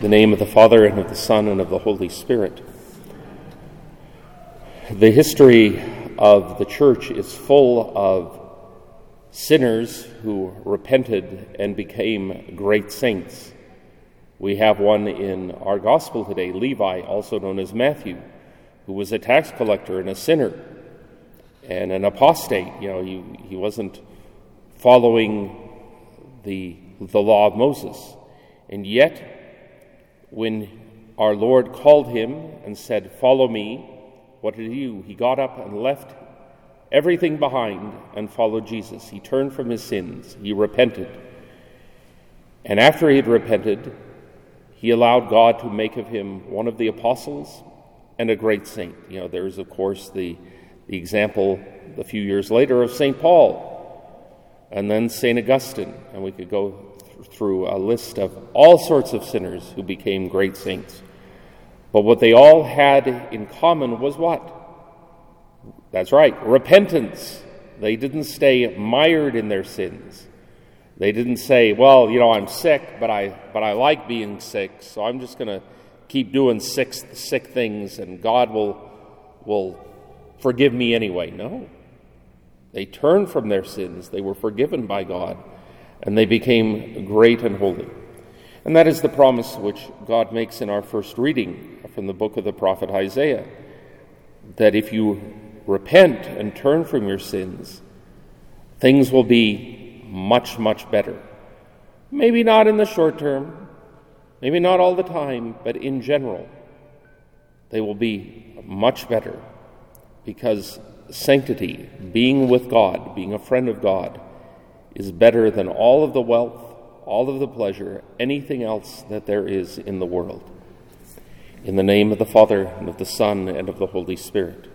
The name of the Father, and of the Son, and of the Holy Spirit. The history of the Church is full of sinners who repented and became great saints. We have one in our Gospel today, Levi, also known as Matthew, who was a tax collector and a sinner and an apostate. You know, he, he wasn't following the, the law of Moses. And yet, when our Lord called him and said, Follow me, what did he do? He got up and left everything behind and followed Jesus. He turned from his sins, he repented. And after he had repented, he allowed God to make of him one of the apostles and a great saint. You know, there's, of course, the, the example a few years later of St. Paul and then St. Augustine, and we could go through a list of all sorts of sinners who became great saints. But what they all had in common was what? That's right, repentance. They didn't stay mired in their sins. They didn't say, "Well, you know, I'm sick, but I but I like being sick, so I'm just going to keep doing sick sick things and God will will forgive me anyway." No. They turned from their sins. They were forgiven by God and they became great and holy. And that is the promise which God makes in our first reading from the book of the prophet Isaiah that if you repent and turn from your sins, things will be much, much better. Maybe not in the short term, maybe not all the time, but in general, they will be much better because sanctity, being with God, being a friend of God, is better than all of the wealth, all of the pleasure, anything else that there is in the world. In the name of the Father, and of the Son, and of the Holy Spirit.